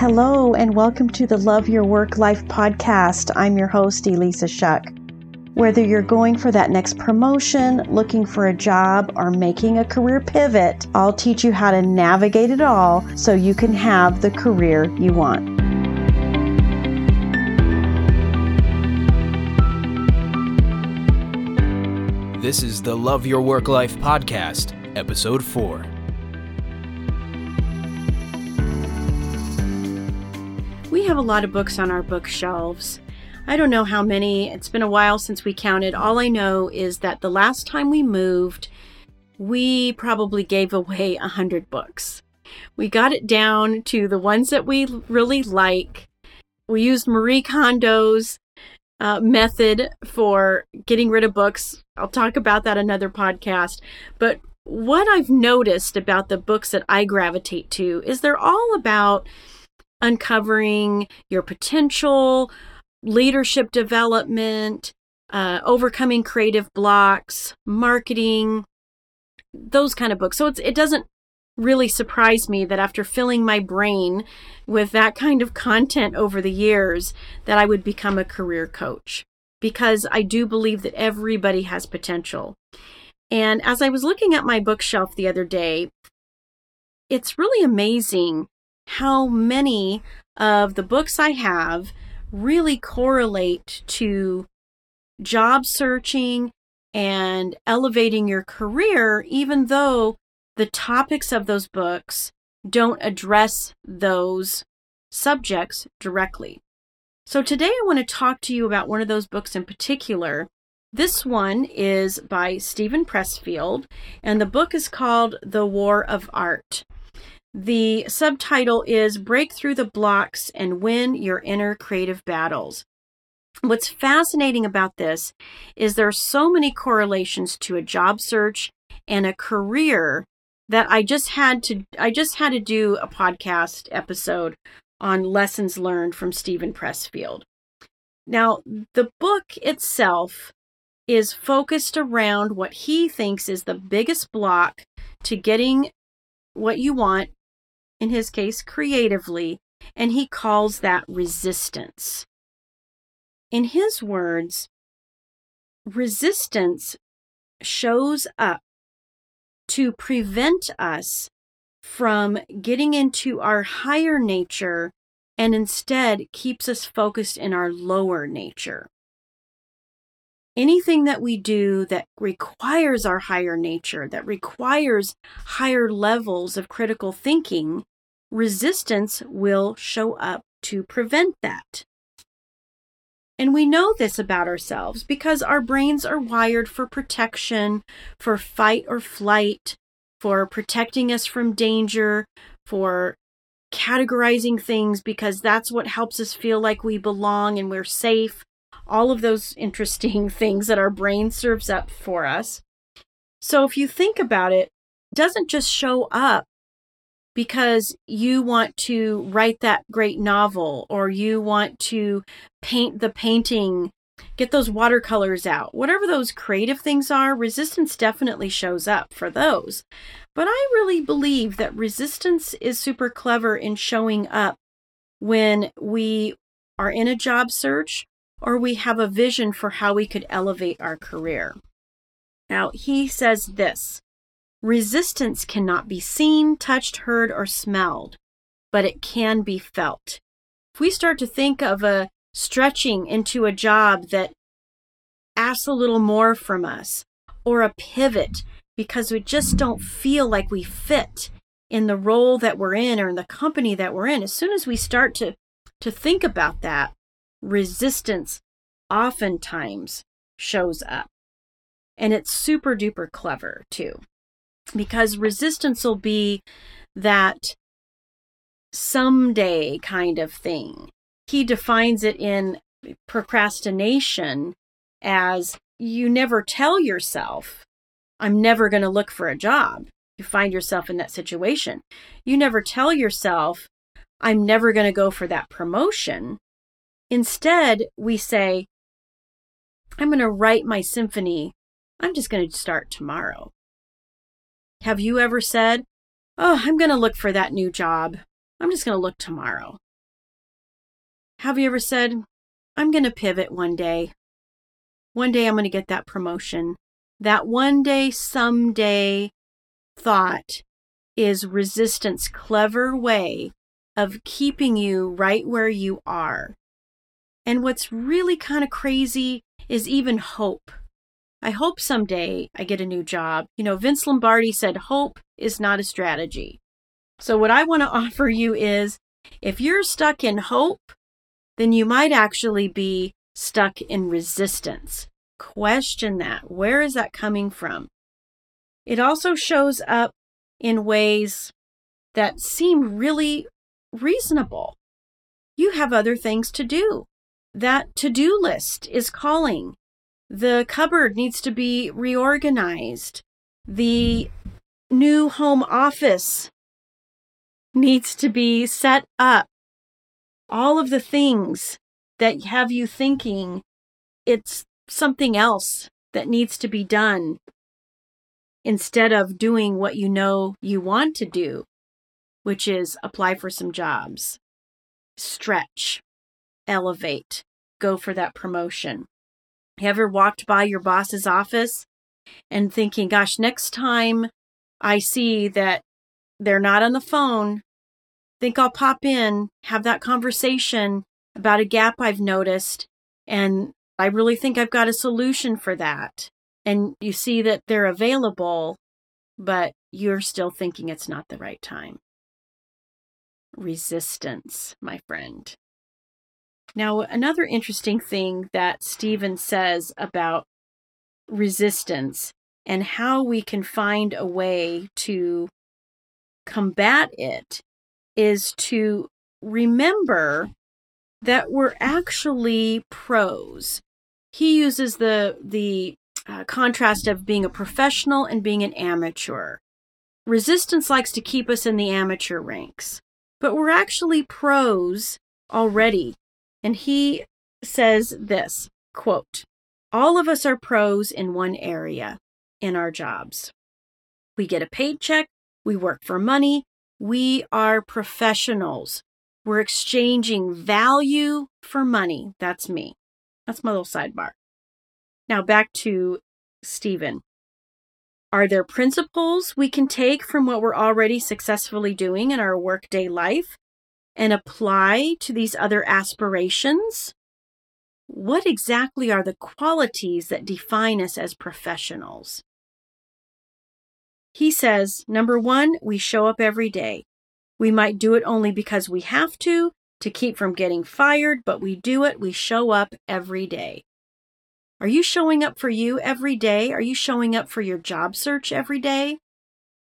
Hello, and welcome to the Love Your Work Life podcast. I'm your host, Elisa Shuck. Whether you're going for that next promotion, looking for a job, or making a career pivot, I'll teach you how to navigate it all so you can have the career you want. This is the Love Your Work Life podcast, episode 4. Have a lot of books on our bookshelves. I don't know how many. It's been a while since we counted. All I know is that the last time we moved, we probably gave away a hundred books. We got it down to the ones that we really like. We used Marie Kondo's uh, method for getting rid of books. I'll talk about that another podcast. But what I've noticed about the books that I gravitate to is they're all about uncovering your potential, leadership development, uh, overcoming creative blocks, marketing, those kind of books. So it doesn't really surprise me that after filling my brain with that kind of content over the years that I would become a career coach because I do believe that everybody has potential. And as I was looking at my bookshelf the other day, it's really amazing how many of the books I have really correlate to job searching and elevating your career, even though the topics of those books don't address those subjects directly. So today I want to talk to you about one of those books in particular. This one is by Steven Pressfield, and the book is called The War of Art. The subtitle is Break Through the Blocks and Win Your Inner Creative Battles. What's fascinating about this is there are so many correlations to a job search and a career that I just had to I just had to do a podcast episode on lessons learned from Steven Pressfield. Now, the book itself is focused around what he thinks is the biggest block to getting what you want, in his case, creatively, and he calls that resistance. In his words, resistance shows up to prevent us from getting into our higher nature and instead keeps us focused in our lower nature. Anything that we do that requires our higher nature, that requires higher levels of critical thinking, resistance will show up to prevent that. And we know this about ourselves because our brains are wired for protection, for fight or flight, for protecting us from danger, for categorizing things because that's what helps us feel like we belong and we're safe. All of those interesting things that our brain serves up for us. So if you think about it, it doesn't just show up because you want to write that great novel or you want to paint the painting, get those watercolors out. Whatever those creative things are, resistance definitely shows up for those. But I really believe that resistance is super clever in showing up when we are in a job search or we have a vision for how we could elevate our career. Now, he says this Resistance cannot be seen, touched, heard, or smelled, but it can be felt. If we start to think of a stretching into a job that asks a little more from us, or a pivot because we just don't feel like we fit in the role that we're in or in the company that we're in, as soon as we start to, to think about that, resistance oftentimes shows up. And it's super duper clever too because resistance will be that someday kind of thing. He defines it in procrastination as you never tell yourself, I'm never going to look for a job. You find yourself in that situation. You never tell yourself, I'm never going to go for that promotion. Instead, we say, I'm going to write my symphony. I'm just going to start tomorrow. Have you ever said, Oh, I'm going to look for that new job. I'm just going to look tomorrow. Have you ever said, I'm going to pivot one day? One day I'm going to get that promotion. That one day, someday thought is resistance' clever way of keeping you right where you are. And what's really kind of crazy is even hope. I hope someday I get a new job. You know, Vince Lombardi said hope is not a strategy. So, what I want to offer you is if you're stuck in hope, then you might actually be stuck in resistance. Question that. Where is that coming from? It also shows up in ways that seem really reasonable. You have other things to do. That to do list is calling. The cupboard needs to be reorganized. The new home office needs to be set up. All of the things that have you thinking it's something else that needs to be done instead of doing what you know you want to do, which is apply for some jobs, stretch, elevate, go for that promotion. Ever walked by your boss's office and thinking, gosh, next time I see that they're not on the phone, think I'll pop in, have that conversation about a gap I've noticed, and I really think I've got a solution for that and you see that they're available, but you're still thinking it's not the right time. Resistance, my friend. Now, another interesting thing that Steven says about resistance and how we can find a way to combat it is to remember that we're actually pros. He uses the the uh, contrast of being a professional and being an amateur. Resistance likes to keep us in the amateur ranks, but we're actually pros already. And he says this quote, All of us are pros in one area in our jobs. We get a paycheck, we work for money, we are professionals. We're exchanging value for money. That's me. That's my little sidebar. Now back to Steven. Are there principles we can take from what we're already successfully doing in our workday life and apply to these other aspirations? What exactly are the qualities that define us as professionals? He says, number one, we show up every day. We might do it only because we have to, to keep from getting fired, but we do it. We show up every day. Are you showing up for you every day? Are you showing up for your job search every day?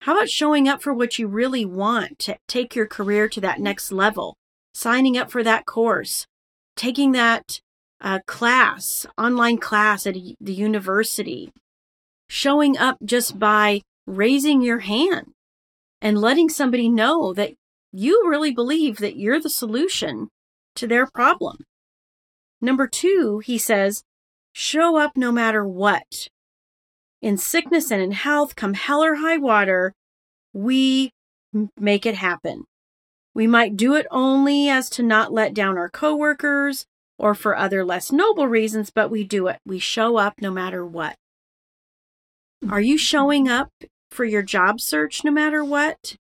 How about showing up for what you really want to take your career to that next level? Signing up for that course, taking that uh, class, online class at the university, showing up just by raising your hand and letting somebody know that you really believe that you're the solution to their problem. Number two, he says, Show up no matter what. In sickness and in health, come hell or high water, we make it happen. We might do it only as to not let down our coworkers or for other less noble reasons, but we do it. We show up no matter what. Are you showing up for your job search no matter what?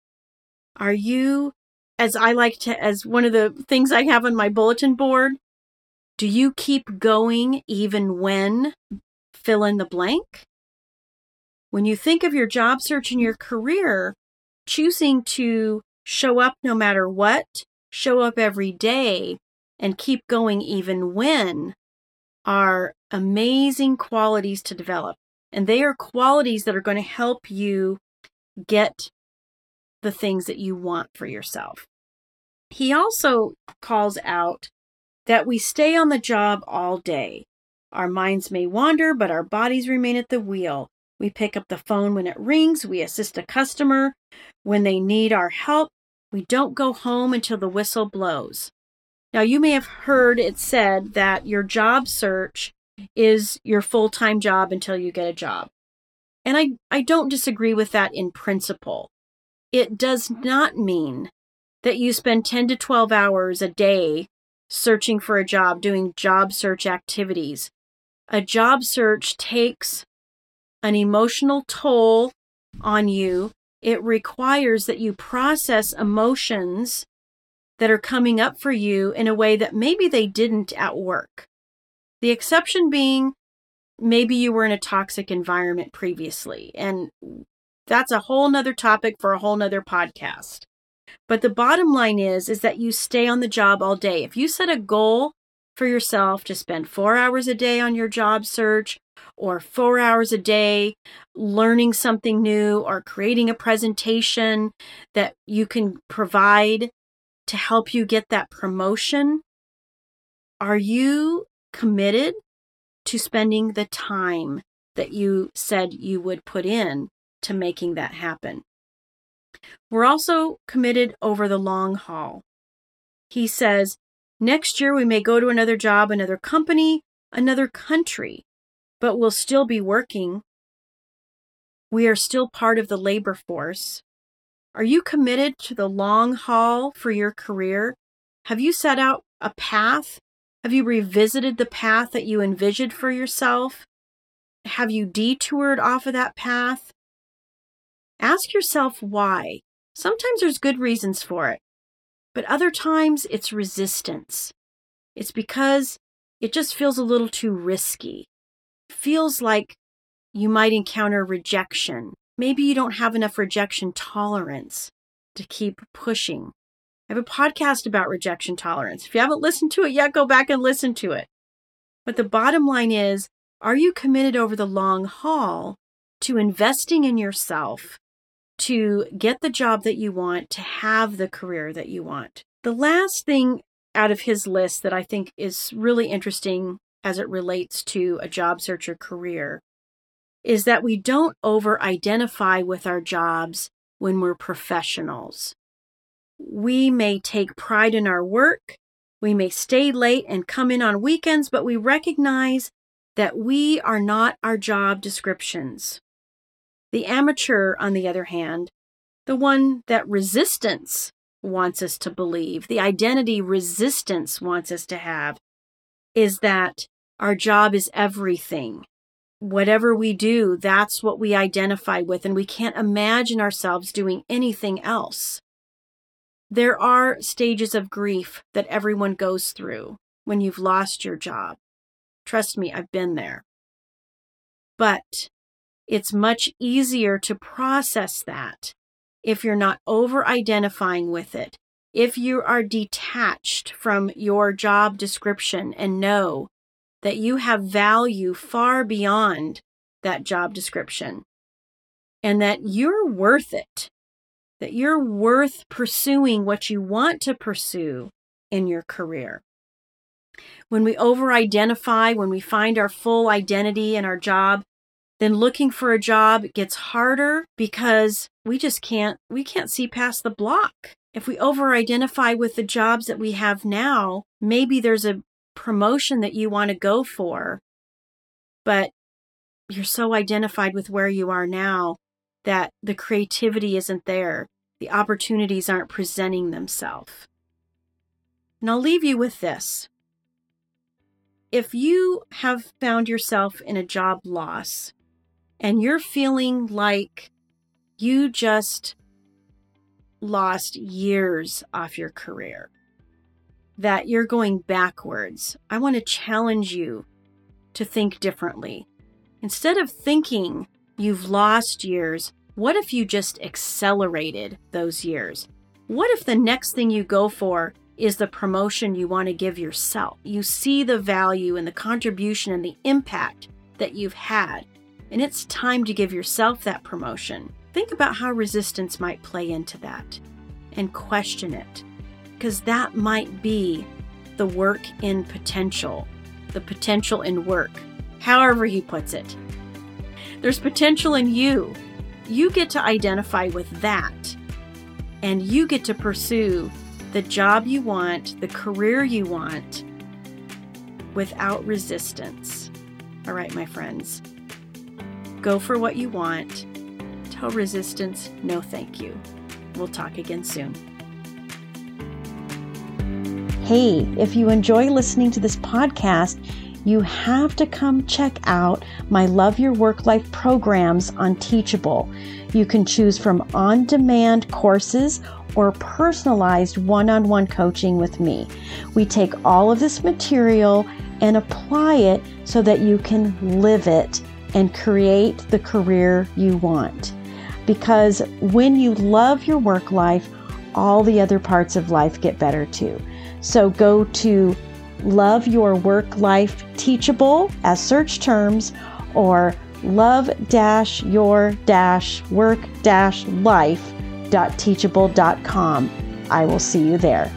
Are you, as I like to, as one of the things I have on my bulletin board, do you keep going even when fill in the blank? When you think of your job search and your career, choosing to show up no matter what, show up every day, and keep going even when are amazing qualities to develop. And they are qualities that are going to help you get the things that you want for yourself. He also calls out that we stay on the job all day. Our minds may wander, but our bodies remain at the wheel. We pick up the phone when it rings. We assist a customer when they need our help. We don't go home until the whistle blows. Now, you may have heard it said that your job search is your full time job until you get a job. And I, I don't disagree with that in principle. It does not mean that you spend 10 to 12 hours a day searching for a job, doing job search activities. A job search takes an emotional toll on you. It requires that you process emotions that are coming up for you in a way that maybe they didn't at work. The exception being maybe you were in a toxic environment previously. And that's a whole nother topic for a whole nother podcast. But the bottom line is, is that you stay on the job all day. If you set a goal for yourself to spend four hours a day on your job search or four hours a day learning something new or creating a presentation that you can provide to help you get that promotion, are you committed to spending the time that you said you would put in to making that happen? We're also committed over the long haul. He says, next year we may go to another job, another company, another country, but we'll still be working. We are still part of the labor force. Are you committed to the long haul for your career? Have you set out a path? Have you revisited the path that you envisioned for yourself? Have you detoured off of that path? Ask yourself why. Sometimes there's good reasons for it, but other times it's resistance. It's because it just feels a little too risky. It feels like you might encounter rejection. Maybe you don't have enough rejection tolerance to keep pushing. I have a podcast about rejection tolerance. If you haven't listened to it yet, go back and listen to it. But the bottom line is are you committed over the long haul to investing in yourself to get the job that you want, to have the career that you want. The last thing out of his list that I think is really interesting as it relates to a job search or career is that we don't over identify with our jobs when we're professionals. We may take pride in our work, we may stay late and come in on weekends, but we recognize that we are not our job descriptions. The amateur, on the other hand, the one that resistance wants us to believe, the identity resistance wants us to have, is that our job is everything. Whatever we do, that's what we identify with, and we can't imagine ourselves doing anything else. There are stages of grief that everyone goes through when you've lost your job. Trust me, I've been there. But it's much easier to process that if you're not over identifying with it. If you are detached from your job description and know that you have value far beyond that job description and that you're worth it, that you're worth pursuing what you want to pursue in your career. When we over identify, when we find our full identity in our job, then looking for a job gets harder because we just can't we can't see past the block. If we over identify with the jobs that we have now, maybe there's a promotion that you want to go for, but you're so identified with where you are now that the creativity isn't there. The opportunities aren't presenting themselves. And I'll leave you with this. If you have found yourself in a job loss, and you're feeling like you just lost years off your career, that you're going backwards, I want to challenge you to think differently. Instead of thinking you've lost years, what if you just accelerated those years? What if the next thing you go for is the promotion you want to give yourself? You see the value and the contribution and the impact that you've had and it's time to give yourself that promotion. Think about how resistance might play into that and question it, because that might be the work in potential, the potential in work, however he puts it. There's potential in you. You get to identify with that, and you get to pursue the job you want, the career you want, without resistance. All right, my friends. Go for what you want. Tell resistance no thank you. We'll talk again soon. Hey, if you enjoy listening to this podcast, you have to come check out my Love Your Work Life programs on Teachable. You can choose from on demand courses or personalized one on one coaching with me. We take all of this material and apply it so that you can live it and create the career you want. Because when you love your work life, all the other parts of life get better too. So go to Love Your Work Life Teachable as search terms or love your work life.teachable.com. I will see you there.